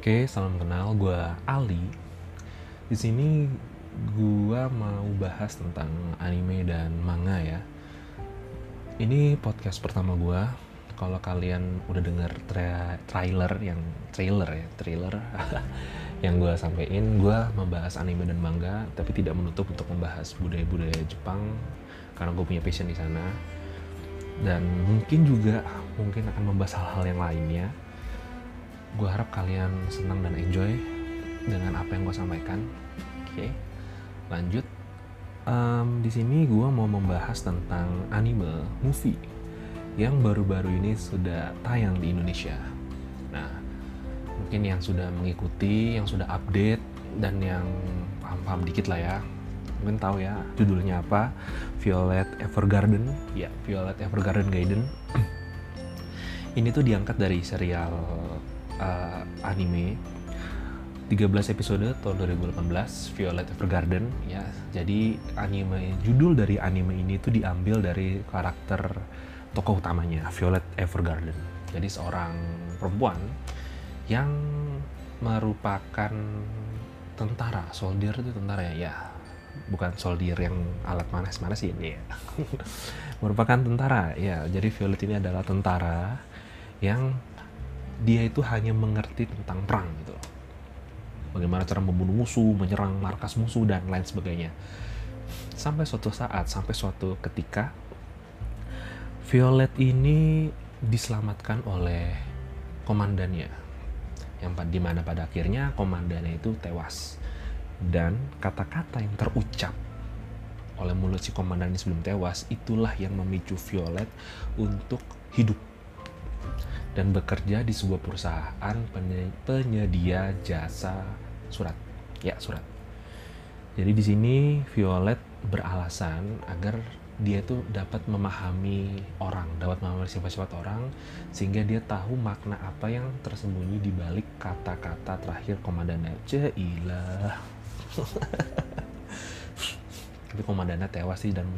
Oke, salam kenal. Gue Ali. Di sini gue mau bahas tentang anime dan manga ya. Ini podcast pertama gue. Kalau kalian udah denger tra trailer yang trailer ya, trailer yang gue sampein, gue membahas anime dan manga, tapi tidak menutup untuk membahas budaya-budaya Jepang karena gue punya passion di sana. Dan mungkin juga mungkin akan membahas hal-hal yang lainnya gue harap kalian senang dan enjoy dengan apa yang gue sampaikan. Oke, lanjut. Um, di sini gue mau membahas tentang anime movie yang baru-baru ini sudah tayang di Indonesia. Nah, mungkin yang sudah mengikuti, yang sudah update, dan yang paham-paham dikit lah ya, mungkin tahu ya judulnya apa. Violet Evergarden, ya Violet Evergarden Gaiden. ini tuh diangkat dari serial uh, anime. 13 episode tahun 2018 Violet Evergarden ya. Jadi anime judul dari anime ini tuh diambil dari karakter tokoh utamanya Violet Evergarden. Jadi seorang perempuan yang merupakan tentara soldier itu tentara ya. Ya bukan soldier yang alat manas-manas ini ya. Merupakan tentara ya. Jadi Violet ini adalah tentara yang dia itu hanya mengerti tentang perang gitu. Bagaimana cara membunuh musuh menyerang markas musuh dan lain sebagainya. Sampai suatu saat sampai suatu ketika Violet ini diselamatkan oleh komandannya. Yang di mana pada akhirnya komandannya itu tewas. Dan kata-kata yang terucap oleh mulut si komandan ini sebelum tewas itulah yang memicu Violet untuk hidup dan bekerja di sebuah perusahaan penyedia jasa surat. Ya, surat. Jadi di sini Violet beralasan agar dia itu dapat memahami orang, dapat memahami sifat-sifat orang, sehingga dia tahu makna apa yang tersembunyi di balik kata-kata terakhir komandannya. Ceilah. tapi komandannya tewas sih dan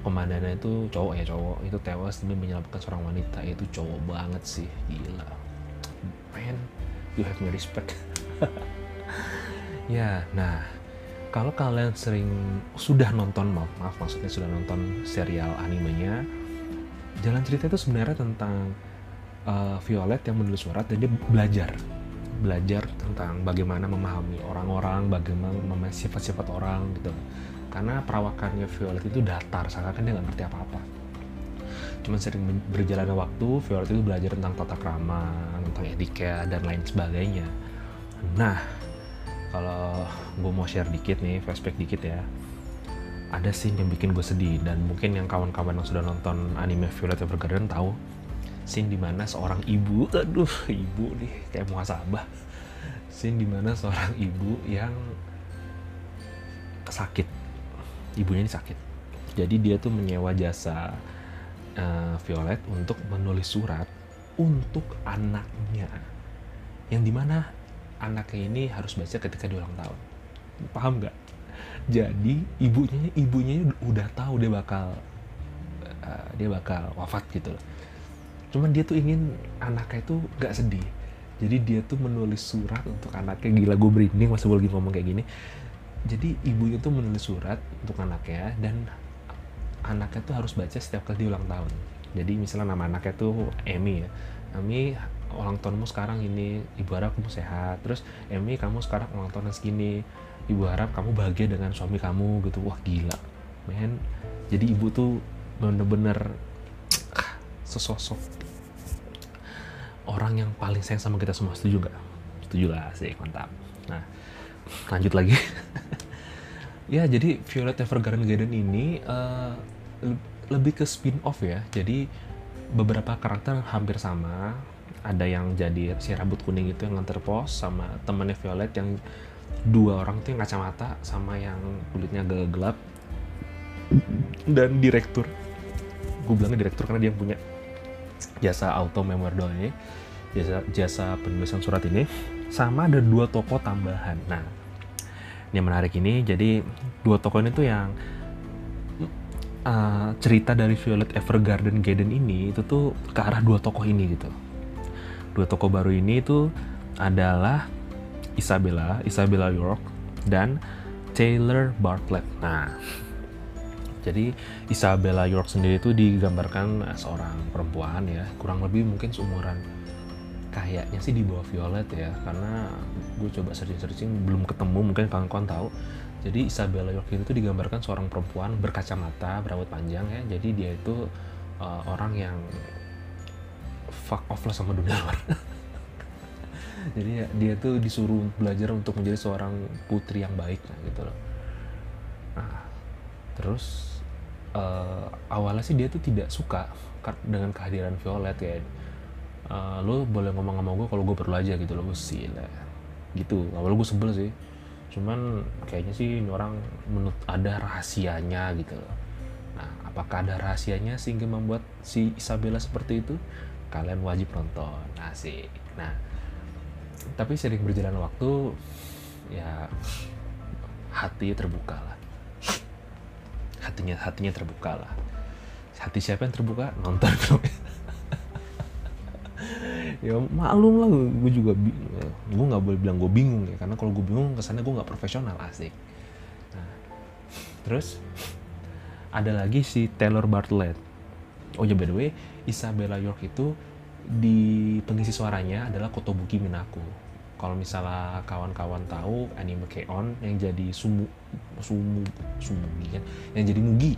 komandannya itu cowok ya cowok. Itu tewas demi menyelamatkan seorang wanita. Itu cowok banget sih gila. Man you have my respect. Ya nah kalau kalian sering sudah nonton maaf, maaf maksudnya sudah nonton serial animenya jalan cerita itu sebenarnya tentang uh, Violet yang menulis surat dan dia belajar. Belajar tentang bagaimana memahami orang-orang bagaimana memahami sifat-sifat orang gitu karena perawakannya Violet itu datar seakan dia nggak ngerti apa-apa. Cuman sering berjalannya waktu Violet itu belajar tentang tata krama tentang etika dan lain sebagainya. Nah kalau gue mau share dikit nih flashback dikit ya. Ada scene yang bikin gue sedih dan mungkin yang kawan-kawan yang sudah nonton anime Violet Evergarden tahu. Scene di mana seorang ibu aduh ibu nih kayak muasabah. Scene di mana seorang ibu yang sakit ibunya ini sakit. Jadi dia tuh menyewa jasa uh, Violet untuk menulis surat untuk anaknya. Yang di mana anaknya ini harus baca ketika di ulang tahun. Paham nggak? Jadi ibunya ibunya udah tahu dia bakal uh, dia bakal wafat gitu loh. Cuman dia tuh ingin anaknya itu nggak sedih. Jadi dia tuh menulis surat untuk anaknya. Gila gue merinding masa gue lagi ngomong kayak gini jadi ibunya tuh menulis surat untuk anaknya dan anaknya tuh harus baca setiap kali di ulang tahun. Jadi misalnya nama anaknya tuh Emmy ya. Emmy ulang tahunmu sekarang ini ibu harap kamu sehat. Terus Emmy kamu sekarang ulang tahun segini. Ibu harap kamu bahagia dengan suami kamu gitu. Wah gila. Men jadi ibu tuh bener-bener sesosok orang yang paling sayang sama kita semua. Setuju gak? setuju lah sih mantap. Nah lanjut lagi. Ya jadi Violet Evergarden Garden ini uh, lebih ke spin off ya. Jadi beberapa karakter hampir sama. Ada yang jadi si rambut kuning itu yang nganter pos sama temannya Violet yang dua orang tuh yang kacamata sama yang kulitnya agak gelap dan direktur. Gue bilangnya direktur karena dia punya jasa auto memoir ini jasa jasa penulisan surat ini sama ada dua toko tambahan. Nah ini yang menarik ini. Jadi dua toko ini tuh yang uh, cerita dari Violet Evergarden Garden ini itu tuh ke arah dua tokoh ini gitu. Dua tokoh baru ini itu adalah Isabella Isabella York dan Taylor Bartlett. Nah jadi Isabella York sendiri itu digambarkan seorang perempuan ya kurang lebih mungkin seumuran kayaknya sih di bawah Violet ya karena gue coba searching-searching belum ketemu mungkin kawan-kawan tahu. Jadi Isabella York itu digambarkan seorang perempuan berkacamata berambut panjang ya. Jadi dia itu uh, orang yang fuck off lah sama dunia luar. Jadi ya, dia tuh disuruh belajar untuk menjadi seorang putri yang baik nah, gitu loh. Nah terus uh, awalnya sih dia tuh tidak suka dengan kehadiran Violet kayak uh, lo boleh ngomong sama gue kalau gue perlu aja gitu loh sih lah gitu. Awal gue sebel sih. Cuman kayaknya sih ini orang menurut ada rahasianya gitu loh. Nah apakah ada rahasianya sehingga membuat si Isabella seperti itu? Kalian wajib nonton. Asik. Nah tapi sering berjalan waktu ya hati terbuka lah. Hatinya hatinya terbuka lah. Hati siapa yang terbuka? Nonton filmnya ya maklum lah gue juga gue nggak boleh bilang gue bingung ya karena kalau gue bingung kesannya gue nggak profesional asik. Nah, terus ada lagi si Taylor Bartlett. Oh ya by the way Isabella York itu di pengisi suaranya adalah Kotobuki Minako. Kalau misalnya kawan-kawan tahu anime Keon yang jadi sumu sumu sumu kan? Yang jadi mugi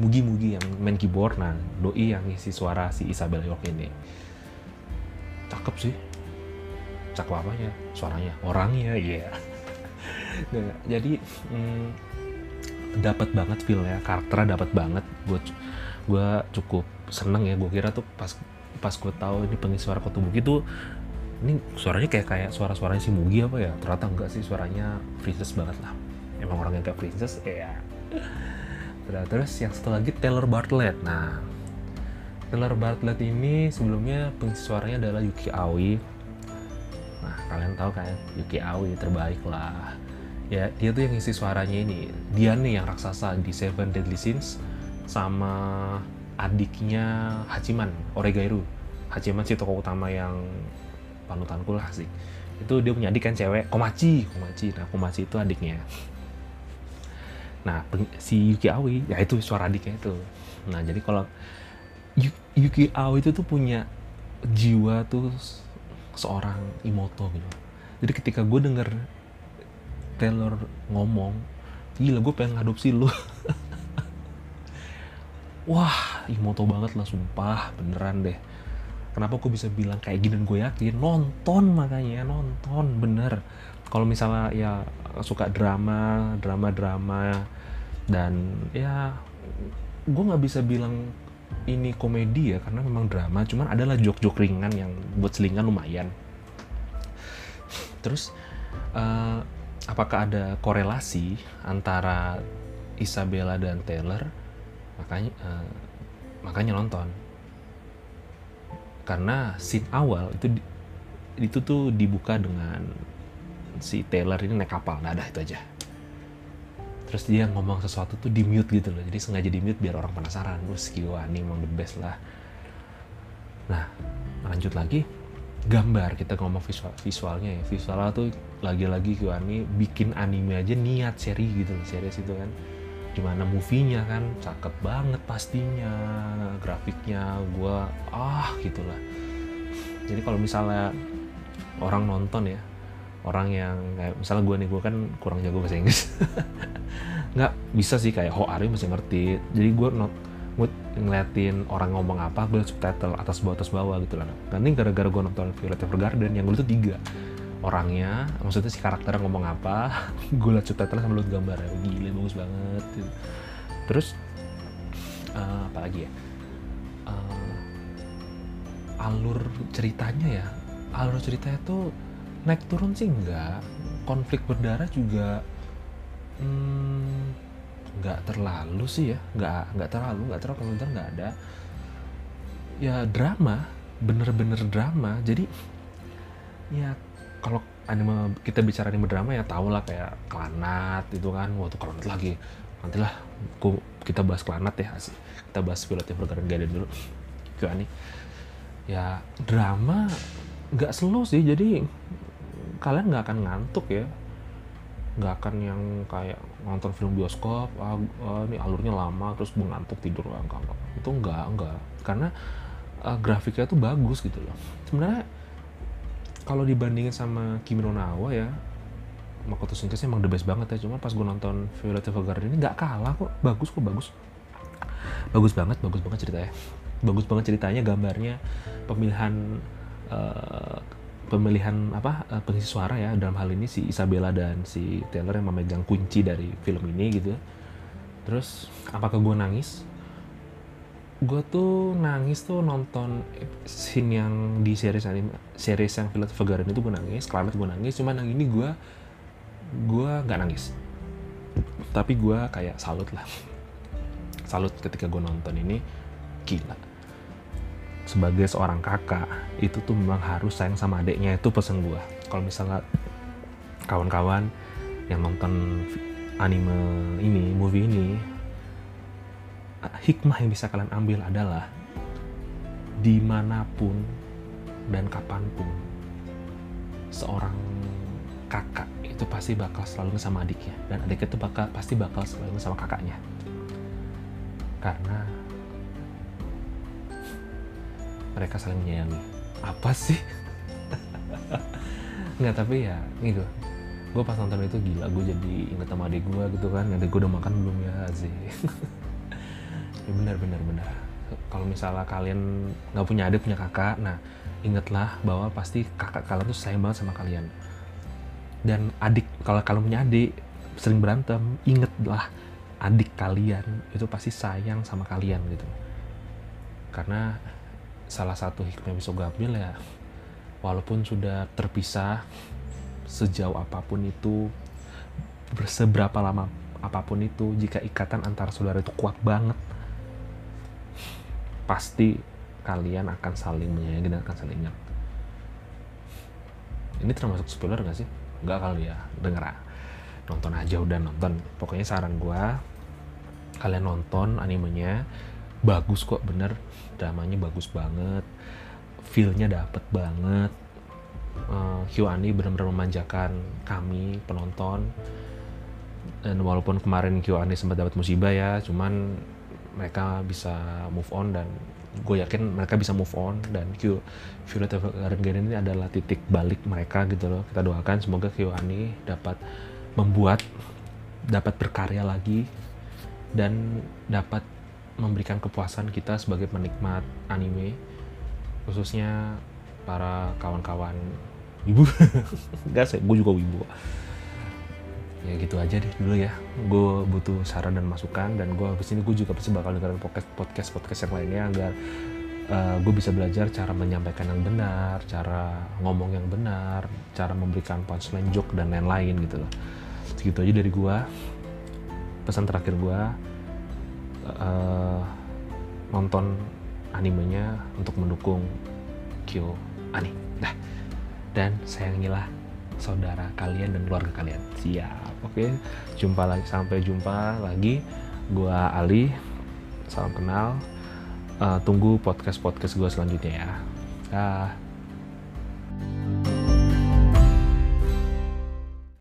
mugi mugi yang main keyboard. Nah doi yang isi suara si Isabella York ini cakep sih. Cakep apanya? Suaranya. Orangnya iya. Yeah. nah, jadi hmm, dapat banget feelnya. Karakternya dapat banget. Gue gue cukup seneng ya. Gue kira tuh pas pas gue tahu ini pengisi suara Kotobuki tuh ini suaranya kayak kayak suara-suaranya si Mugi apa ya? Ternyata enggak sih. Suaranya princess banget lah. Emang orang yang kayak princess ya. Terus, yang satu lagi Taylor Bartlett. Nah Taylor Bartlett ini sebelumnya pengisi suaranya adalah Yuki Aoi. Nah, kalian tahu kan Yuki Aoi terbaik lah. Ya, dia tuh yang isi suaranya ini. Dia nih yang raksasa di Seven Deadly Sins sama adiknya Hachiman, Oregairu. Hachiman sih tokoh utama yang panutanku lah sih. Itu dia punya adik kan cewek, Komachi, Komachi. Nah, Komachi itu adiknya. Nah, si Yuki Aoi, ya itu suara adiknya itu. Nah, jadi kalau Yuki Ao itu tuh punya jiwa tuh seorang imoto gitu. Jadi ketika gue denger Taylor ngomong, gila gue pengen ngadopsi lu. Wah, imoto banget lah sumpah, beneran deh. Kenapa gue bisa bilang kayak gini dan gue yakin nonton makanya nonton bener. Kalau misalnya ya suka drama, drama-drama dan ya gue nggak bisa bilang ini komedi ya karena memang drama. Cuman adalah jok-jok ringan yang buat selingan lumayan. Terus uh, apakah ada korelasi antara Isabella dan Taylor? Makanya uh, makanya nonton. Karena scene awal itu itu tuh dibuka dengan si Taylor ini naik kapal. Nah dah itu aja terus dia ngomong sesuatu tuh di mute gitu loh. Jadi sengaja di mute biar orang penasaran. Terus wah ini emang the best lah. Nah lanjut lagi. Gambar kita ngomong visual visualnya ya. Visualnya tuh lagi-lagi Kiwani bikin anime aja niat seri gitu loh series itu kan. Gimana movie-nya kan cakep banget pastinya. Grafiknya gua ah gitulah. Jadi kalau misalnya orang nonton ya orang yang kayak misalnya gue nih gue kan kurang jago bahasa Inggris. Nggak bisa sih kayak Ho Ari masih ngerti. Jadi gue not gue ngeliatin orang ngomong apa gue liat subtitle atas bawah atas bawah gitu lah nanti gara-gara gue nonton Violet Evergarden yang gue tuh tiga. Orangnya maksudnya si karakternya ngomong apa gue liat subtitle sambil liat gambar. Ya gila bagus banget gitu. terus uh, apa lagi ya? Uh, alur ceritanya ya alur ceritanya tuh naik turun sih enggak. Konflik berdarah juga hmm, terlalu sih ya. Nggak nggak terlalu nggak terlalu komentar nggak ada. Ya drama bener-bener drama. Jadi ya kalau anime kita bicara anime drama ya tau lah kayak klanat itu kan. Waktu klanat lagi. Nantilah aku kita bahas klanat ya kita bahas pilot yang bergerak gede dulu ke ani ya drama nggak slow sih. Jadi kalian nggak akan ngantuk ya. Nggak akan yang kayak nonton film bioskop ah, ah, ini alurnya lama terus gue ngantuk tidur. Enggak, enggak. itu enggak enggak karena uh, grafiknya tuh bagus gitu loh. Sebenarnya kalau dibandingin sama Kimi no Nawa ya Makoto Shinkai emang the best banget ya. Cuma pas gue nonton Violet Evergarden ini nggak kalah kok. Bagus kok bagus. Bagus banget bagus banget ceritanya. Bagus banget ceritanya gambarnya pemilihan uh, pemilihan apa uh, pengisi suara ya dalam hal ini si Isabella dan si Taylor yang memegang kunci dari film ini gitu terus apakah gue nangis? Gue tuh nangis tuh nonton scene yang di series anime series yang Violet Evergarden itu gue nangis Climate gue nangis cuman yang ini gue gue nggak nangis. Tapi gue kayak salut lah. Salut ketika gue nonton ini. Gila sebagai seorang kakak itu tuh memang harus sayang sama adiknya itu pesen gue kalau misalnya kawan-kawan yang nonton anime ini movie ini hikmah yang bisa kalian ambil adalah di mana pun dan kapan pun seorang kakak itu pasti bakal selalu sama adiknya dan adiknya itu bakal pasti bakal selalu sama kakaknya. Karena mereka saling menyayangi. Apa sih? Nggak tapi ya gitu gue pas nonton itu gila gue jadi inget sama adik gue gitu kan. Adik gue udah makan belum ya sih ya benar benar benar. Kalau misalnya kalian nggak punya adik punya kakak nah ingatlah bahwa pasti kakak kalian tuh sayang banget sama kalian. Dan adik kalau kalian punya adik sering berantem ingetlah adik kalian itu pasti sayang sama kalian gitu. Karena salah satu hikmah gue ambil ya walaupun sudah terpisah sejauh apa pun itu seberapa lama apa pun itu jika ikatan antara saudara itu kuat banget pasti kalian akan saling menyayangi dan akan saling ingat. Ini termasuk spoiler gak sih? Enggak kali ya, denger nonton aja udah nonton. Pokoknya saran gue kalian nonton animenya bagus kok bener. Dramanya bagus banget feelnya dapet banget. Uh, Kyoani benar-benar memanjakan kami penonton. Dan walaupun kemarin Kyoani sempat dapat musibah ya cuman mereka bisa move on dan gue yakin mereka bisa move on. Dan Q Violet Evergarden ini adalah titik balik mereka gitu loh. Kita doakan semoga Kyoani dapat membuat dapat berkarya lagi dan dapat memberikan kepuasan kita sebagai penikmat anime khususnya para kawan-kawan ibu enggak sih gue juga wibu. Ya gitu aja deh dulu ya. Gue butuh saran dan masukan dan gue habis ini gue juga pasti bakal dengerin podcast podcast podcast yang lainnya agar uh, eh, gue bisa belajar cara menyampaikan yang benar cara ngomong yang benar cara memberikan punchline joke dan lain-lain gitu loh. Segitu aja dari gue pesan terakhir gue uh, nonton animenya untuk mendukung Kyo Ani. Nah, dan sayangilah saudara kalian dan keluarga kalian. Siap. Oke, jumpa lagi sampai jumpa lagi. Gua Ali. Salam kenal. Uh, tunggu podcast-podcast gue selanjutnya ya. Ah.